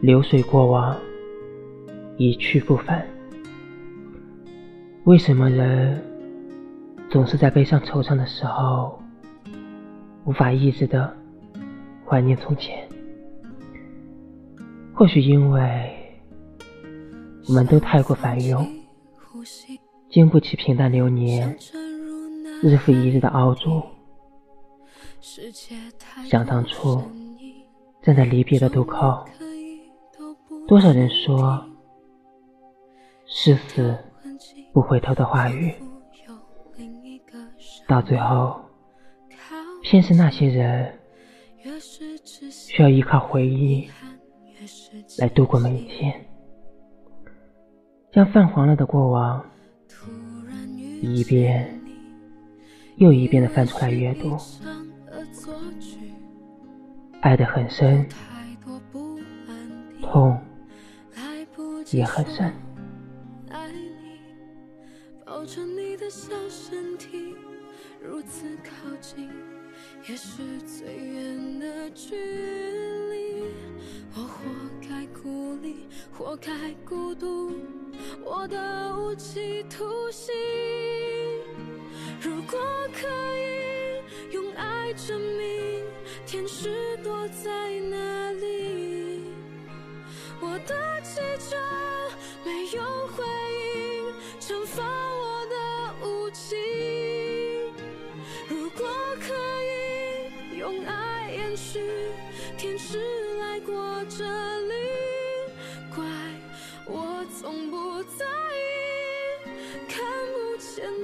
流水过往，一去不返。为什么人总是在悲伤惆怅的时候，无法抑制的怀念从前？或许因为我们都太过繁庸，经不起平淡流年，日复一日的熬煮。想当初，站在离别的渡口，多少人说是死不回头的话语，到最后，偏是那些人需要依靠回忆。来度过每一天，将泛黄了的过往一遍又一遍的翻出来阅读，爱得很深，痛也很深爱你抱着你的小身体如此靠近也是最远的距离我活该孤立活该孤独我的无期徒刑如果可以用爱证明天使躲在许天使来过这里，怪我从不在意，看不见。